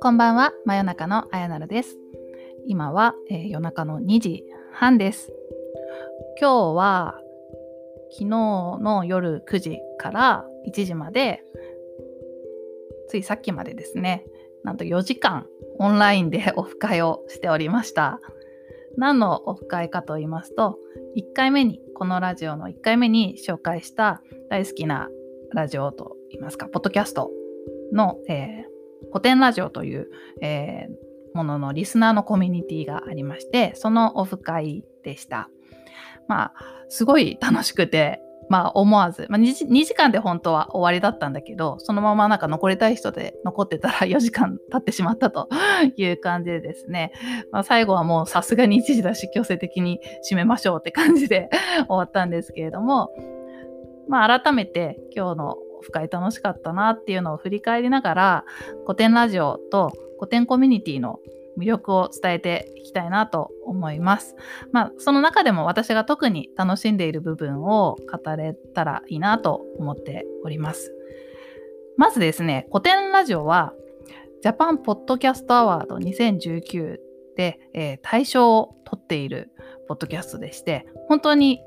こんばんは、真夜中のあやなるです。今は、えー、夜中の2時半です。今日は昨日の夜9時から1時まで、ついさっきまでですね、なんと4時間オンラインで オフ会をしておりました。何のオフ会かと言いますと、1回目に、このラジオの1回目に紹介した大好きなラジオといいますか、ポッドキャストの、えー、古典ラジオという、えー、もののリスナーのコミュニティがありまして、そのオフ会でした。まあ、すごい楽しくて、まあ思わず、まあ2、2時間で本当は終わりだったんだけど、そのままなんか残りたい人で残ってたら 4時間経ってしまったと いう感じでですね、まあ、最後はもうさすがに1時だし強制的に締めましょうって感じで 終わったんですけれども、まあ改めて今日の深い楽しかったなっていうのを振り返りながら古典ラジオと古典コミュニティの魅力を伝えていきたいなと思います。まあ、その中でも私が特に楽しんでいる部分を語れたらいいなと思っております。まずですね、古典ラジオはジャパンポッドキャストアワード2019で、えー、大賞を取っているポッドキャストでして、本当に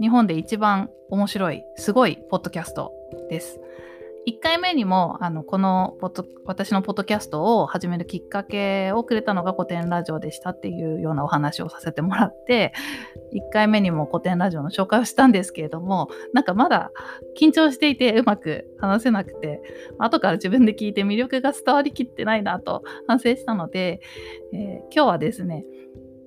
日本で一番面白い、すごいポッドキャストです。1回目にもあのこのポッド私のポッドキャストを始めるきっかけをくれたのが古典ラジオでしたっていうようなお話をさせてもらって1回目にも古典ラジオの紹介をしたんですけれどもなんかまだ緊張していてうまく話せなくて後から自分で聞いて魅力が伝わりきってないなと反省したので、えー、今日はですね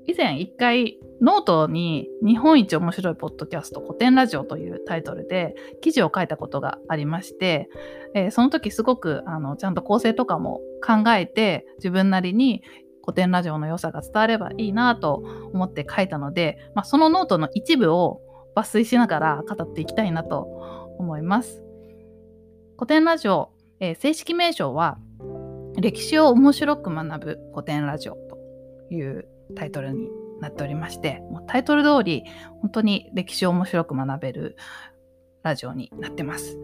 以前一回ノートに日本一面白いポッドキャストコテンラジオというタイトルで記事を書いたことがありまして、えー、その時すごくあのちゃんと構成とかも考えて自分なりにコテンラジオの良さが伝わればいいなと思って書いたので、まあ、そのノートの一部を抜粋しながら語っていきたいなと思います。コテンラジオ、えー、正式名称は歴史を面白く学ぶ古典ラジオというタイトルになっておりましてもうタイトル通り本当に歴史を面白く学べるラジオになってます。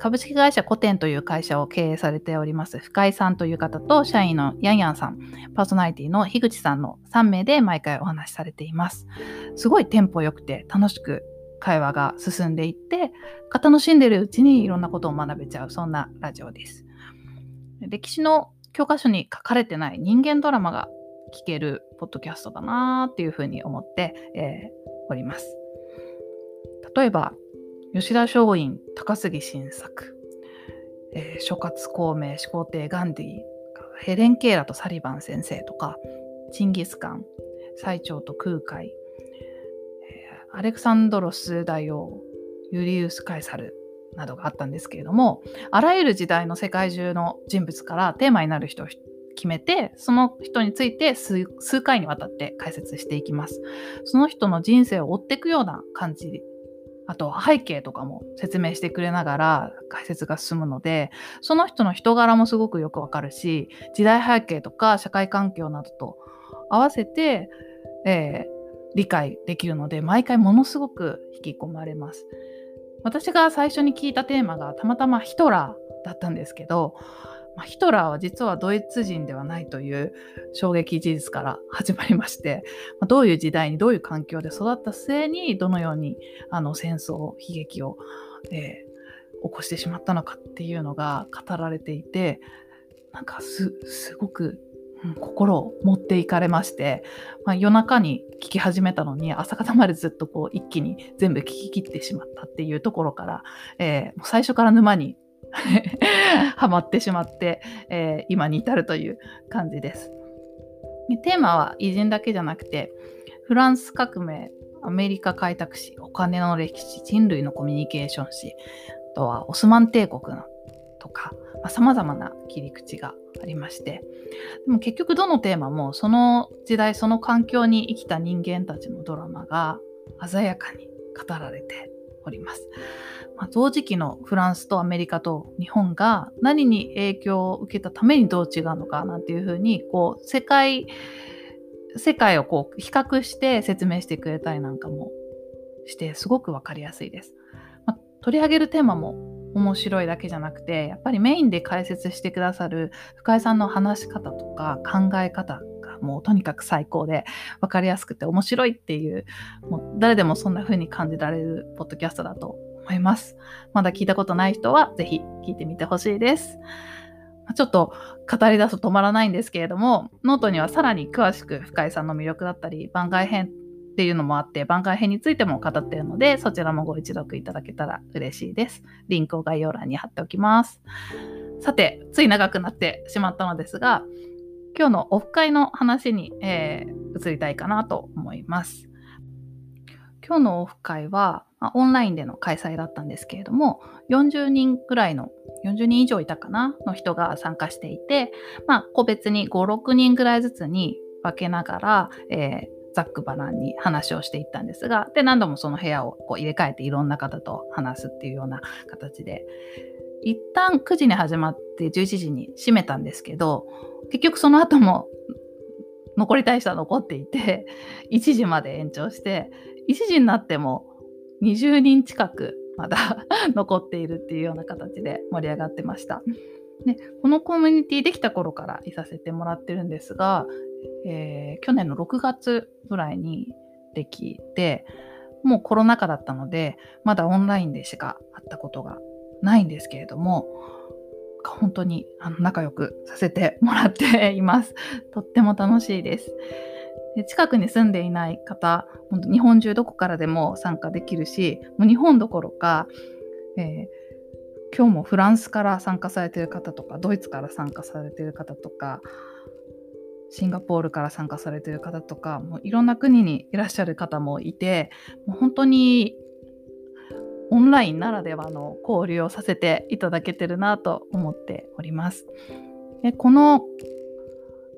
株式会社古典という会社を経営されております深井さんという方と社員のヤンヤンさん、パーソナリティの樋口さんの3名で毎回お話しされています。すごいテンポ良くて楽しく会話が進んでいって、楽しんでるうちにいろんなことを学べちゃう、そんなラジオです。歴史の教科書に書かれてない人間ドラマが聞けるポッドキャストだなっていうふうに思って、えー、おります。例えば、吉田松陰、高杉晋作、えー、諸葛孔明、始皇帝ガンディ、ヘレン・ケーラとサリバン先生とか、チンギス・カン、最長と空海、えー、アレクサンドロス大王、ユリウス・カイサルなどがあったんですけれども、あらゆる時代の世界中の人物からテーマになる人決めてその人について数回にわたって解説していきます。その人の人生を追っていくような感じ。あと背景とかも説明してくれながら解説が進むのでその人の人柄もすごくよくわかるし時代背景とか社会環境などと合わせて、えー、理解できるので毎回ものすごく引き込まれます。私が最初に聞いたテーマがたまたまヒトラーだったんですけどまあ、ヒトラーは実はドイツ人ではないという衝撃事実から 始まりまして、まあ、どういう時代にどういう環境で育った末にどのようにあの戦争悲劇を、えー、起こしてしまったのかっていうのが語られていてなんかすごく、心を持っていかれまして、まあ、夜中に聞き始めたのに朝方までずっとこう一気に全部聞き切ってしまったっていうところから、えー、最初から沼に ハマってしまって、えー、今に至るという感じです。テーマは偉人だけじゃなくてフランス革命アメリカ開拓史お金の歴史人類のコミュニケーション史あとはオスマン帝国のとかさまざ、まな切り口がありましてでも結局どのテーマもその時代その環境に生きた人間たちのドラマが鮮やかに語られております。まあ、同時期のフランスとアメリカと日本が何に影響を受けたためにどう違うのかなんていうふうにこう世界世界をこう比較して説明してくれたりなんかもしてすごく分かりやすいです。まあ、取り上げるテーマも面白いだけじゃなくてやっぱりメインで解説してくださる深井さんの話し方とか考え方もうとにかく最高で分かりやすくて面白いっていうもう誰でもそんな風に感じられるポッドキャストだと思います。まだ聞いたことない人はぜひ聞いてみてほしいです。ちょっと語り出すと止まらないんですけれども、ノートにはさらに詳しく深井さんの魅力だったり、番外編っていうのもあって、番外編についても語っているので、そちらもご一読いただけたら嬉しいです。リンクを概要欄に貼っておきます。さて、つい長くなってしまったのですが、今日のオフ会の話に、えー、移りたいかなと思います。今日のオフ会は、まあ、オンラインでの開催だったんですけれども、40人くらいの、40人以上いたかなの人が参加していて、まあ、個別に5、6人くらいずつに分けながら、えーざっくばらんに話をしていったんですが、で、何度もその部屋をこう入れ替えていろんな方と話すっていうような形で、一旦9時に始まって11時に閉めたんですけど、結局その後も残りたい人は残っていて、1時まで延長して、1時になっても20人近くまだ 残っているっていうような形で盛り上がってました。でこのコミュニティできた頃からいさせてもらってるんですが、えー、去年の6月ぐらいにできてもうコロナ禍だったのでまだオンラインでしか会ったことがないんですけれども本当にあの仲良くさせてもらっています。とっても楽しいです。で近くに住んでいない方、本当日本中どこからでも参加できるし、もう日本どころか、えー、今日もフランスから参加されている方とか、ドイツから参加されている方とか、シンガポールから参加されている方とか、もういろんな国にいらっしゃる方もいて、もう本当にオンラインならではの交流をさせていただけてるなと思っております。でこの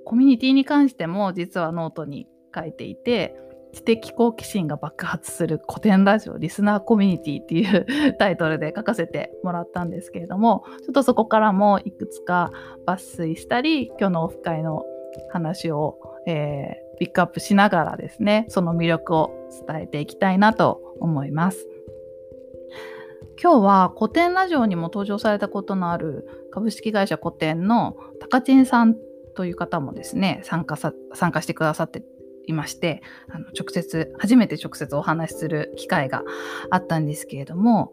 コミュニティに関しても実はノートに書いていて知的好奇心が爆発するコテンラジオリスナーコミュニティっていうタイトルで書かせてもらったんですけれどもちょっとそこからもいくつか抜粋したり今日のオフ会の話を、えー、ピックアップしながらですねその魅力を伝えていきたいなと思います。今日は古典ラジオにも登場されたことのある株式会社古典の高知さんという方もですね参加さ参加してくださっていましてあの直接初めて直接お話しする機会があったんですけれども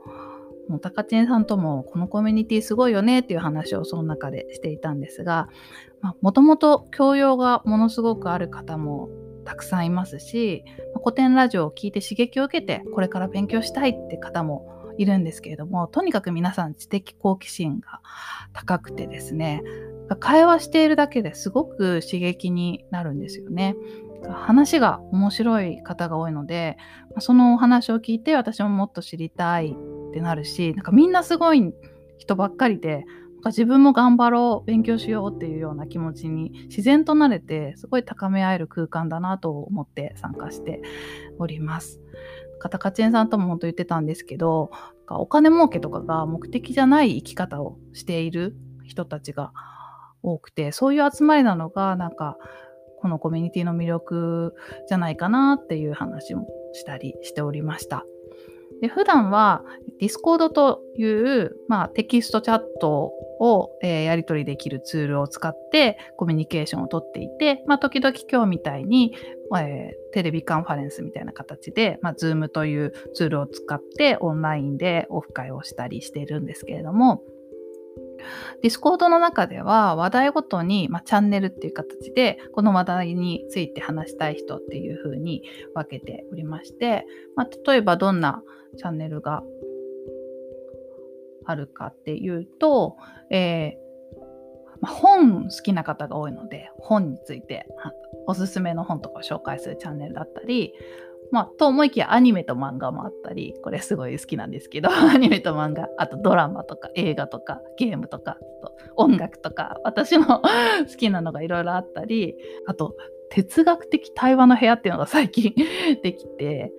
もう高知さんともこのコミュニティすごいよねっていう話をその中でしていたんですがもともと教養がものすごくある方もたくさんいますし古典ラジオを聞いて刺激を受けてこれから勉強したいって方もいるんですけれどもとにかく皆さん知的好奇心が高くてですね会話しているだけですごく刺激になるんですよね。話が面白い方が多いのでそのお話を聞いて私ももっと知りたいってなるしなんかみんなすごい人ばっかりで自分も頑張ろう勉強しようっていうような気持ちに自然となれてすごい高め合える空間だなと思って参加しております。カタカチェンさんとも本当言ってたんですけどお金儲けとかが目的じゃない生き方をしている人たちが多くてそういう集まりなのがなんかこのコミュニティの魅力じゃないかなっていう話もしたりしておりました。で普段は Discord という、まあ、テキストチャットを、えー、やり取りできるツールを使ってコミュニケーションをとっていて、まあ、時々今日みたいに、えー、テレビカンファレンスみたいな形で、まあ、Zoom というツールを使ってオンラインでオフ会をしたりしているんですけれども、 Discord の中では話題ごとに、まあ、チャンネルっていう形でこの話題について話したい人っていう風に分けておりまして、まあ、例えばどんなチャンネルがあるかっていうと、えー、ま、本好きな方が多いので本についておすすめの本とかを紹介するチャンネルだったりまあ、と思いきやアニメと漫画もあったり、これすごい好きなんですけど、アニメと漫画、あとドラマとか映画とかゲームとか、と音楽とか、私の 好きなのがいろいろあったり、あと哲学的対話の部屋っていうのが最近 できて、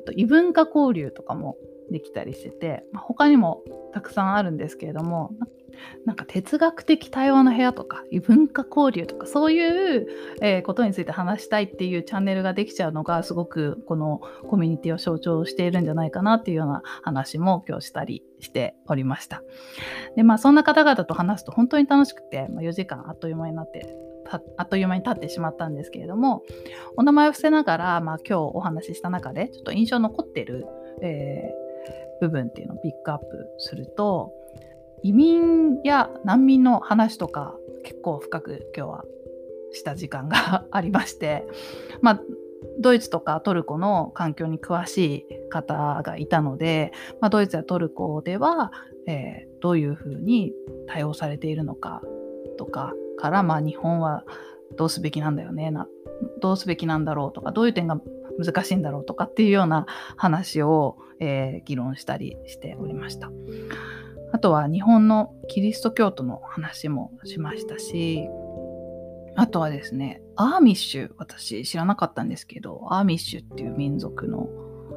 あと異文化交流とかもできたりしてて、まあ、他にもたくさんあるんですけれども、なんか哲学的対話の部屋とか異文化交流とかそういう、え、ことについて話したいっていうチャンネルができちゃうのがすごくこのコミュニティを象徴しているんじゃないかなっていうような話も今日したりしておりました。でまあそんな方々と話すと本当に楽しくて、まあ、4時間あっという間になってあっという間に経ってしまったんですけれどもお名前を伏せながら、まあ、今日お話しした中でちょっと印象残ってる、えー、部分っていうのをピックアップすると移民や難民の話とか結構深く今日はした時間が ありましてまあドイツとかトルコの環境に詳しい方がいたので、まあ、ドイツやトルコでは、えー、どういうふうに対応されているのかとかから、まあ、日本はどうすべきなんだよねなどうすべきなんだろうとかどういう点が難しいんだろうとかっていうような話を、えー、議論したりしておりました。あとは日本のキリスト教徒の話もしましたし、あとはですね、アーミッシュ、私知らなかったんですけど、アーミッシュっていう民族の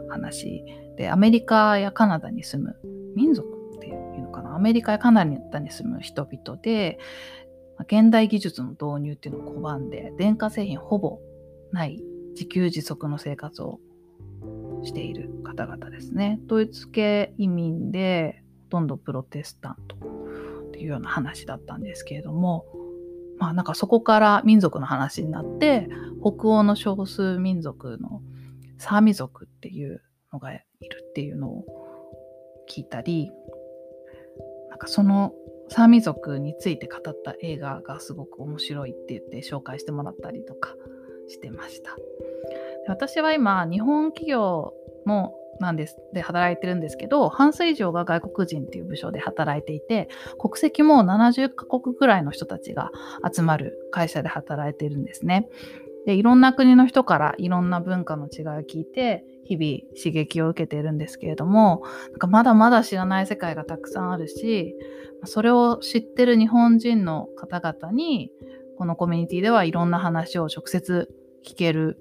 話で、アメリカやカナダに住む民族っていうのかな、アメリカやカナダに住む人々で、現代技術の導入っていうのを拒んで、電化製品ほぼない自給自足の生活をしている方々ですね。ドイツ系移民で、とんどプロテスタントっていうような話だったんですけれどもまあなんかそこから民族の話になって北欧の少数民族のサーミ族っていうのがいるっていうのを聞いたりなんかそのサーミ族について語った映画がすごく面白いって言って紹介してもらったりとかしてました。私は今日本企業のなんですで働いてるんですけど半数以上が外国人っていう部署で働いていて国籍も70カ国ぐらいの人たちが集まる会社で働いてるんですね。でいろんな国の人からいろんな文化の違いを聞いて日々刺激を受けているんですけれどもなんかまだまだ知らない世界がたくさんあるしそれを知ってる日本人の方々にこのコミュニティではいろんな話を直接聞ける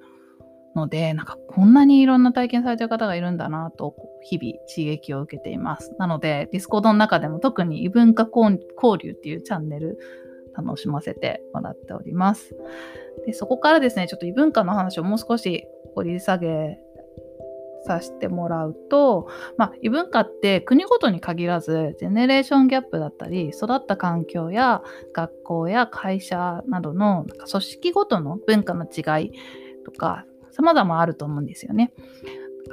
ので、なんかこんなにいろんな体験されてる方がいるんだなと、日々刺激を受けています。なので、 Discord の中でも特に異文化交流っていうチャンネル楽しませてもらっております。でそこからですね、ちょっと異文化の話をもう少し掘り下げさせてもらうと、まあ、異文化って国ごとに限らずジェネレーションギャップだったり育った環境や学校や会社などのなんか組織ごとの文化の違いとか様々あると思うんですよね。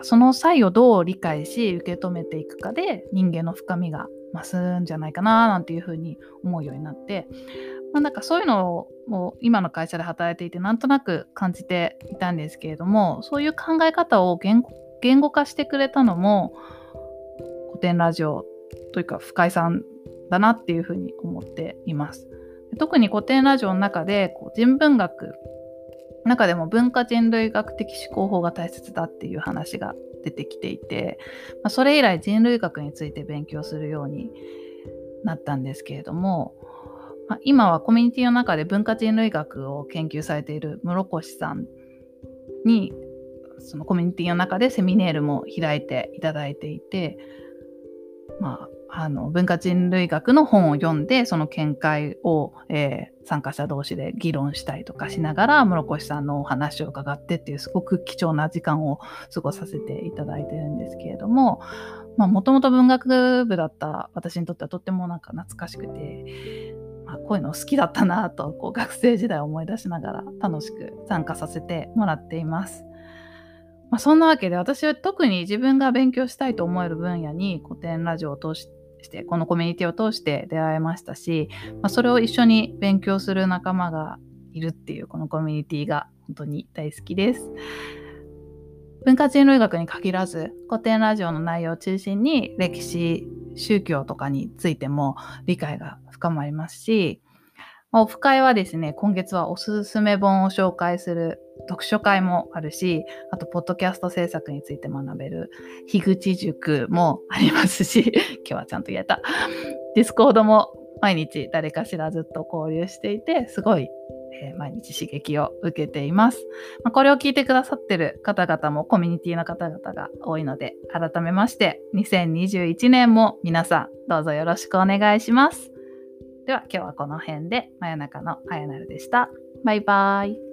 その際をどう理解し受け止めていくかで人間の深みが増すんじゃないかななんていうふうに思うようになって、まあ、なんかそういうのを今の会社で働いていてなんとなく感じていたんですけれどもそういう考え方を言語化してくれたのも古典ラジオというか深井さんだなっていうふうに思っています。特に古典ラジオの中でこう人文学中でも文化人類学的思考法が大切だっていう話が出てきていて、まあ、それ以来人類学について勉強するようになったんですけれども、まあ、今はコミュニティの中で文化人類学を研究されている室越さんにそのコミュニティの中でセミネールも開いていただいていて、まあ、あの文化人類学の本を読んでその見解を、えー、参加者同士で議論したりとかしながら室越さんのお話を伺ってっていうすごく貴重な時間を過ごさせていただいてるんですけれどももともと文学部だった私にとってはとってもなんか懐かしくて、まあ、こういうの好きだったなとこう学生時代を思い出しながら楽しく参加させてもらっています。まあ、そんなわけで私は特に自分が勉強したいと思える分野に古典ラジオを通してしてこのコミュニティを通して出会えましたし、まあ、それを一緒に勉強する仲間がいるっていうこのコミュニティが本当に大好きです。文化人類学に限らず古典ラジオの内容を中心に歴史宗教とかについても理解が深まりますしオフ会はですね今月はおすすめ本を紹介する読書会もあるし、あと、ポッドキャスト制作について学べる、樋口塾もありますし、今日はちゃんと言えた。 Discord も毎日誰かしらずっと交流していて、すごい、えー、毎日刺激を受けています。まあ、これを聞いてくださってる方々もコミュニティの方々が多いので、改めまして、2021年も皆さんどうぞよろしくお願いします。では今日はこの辺で真夜中のあやなるでした。バイバイ。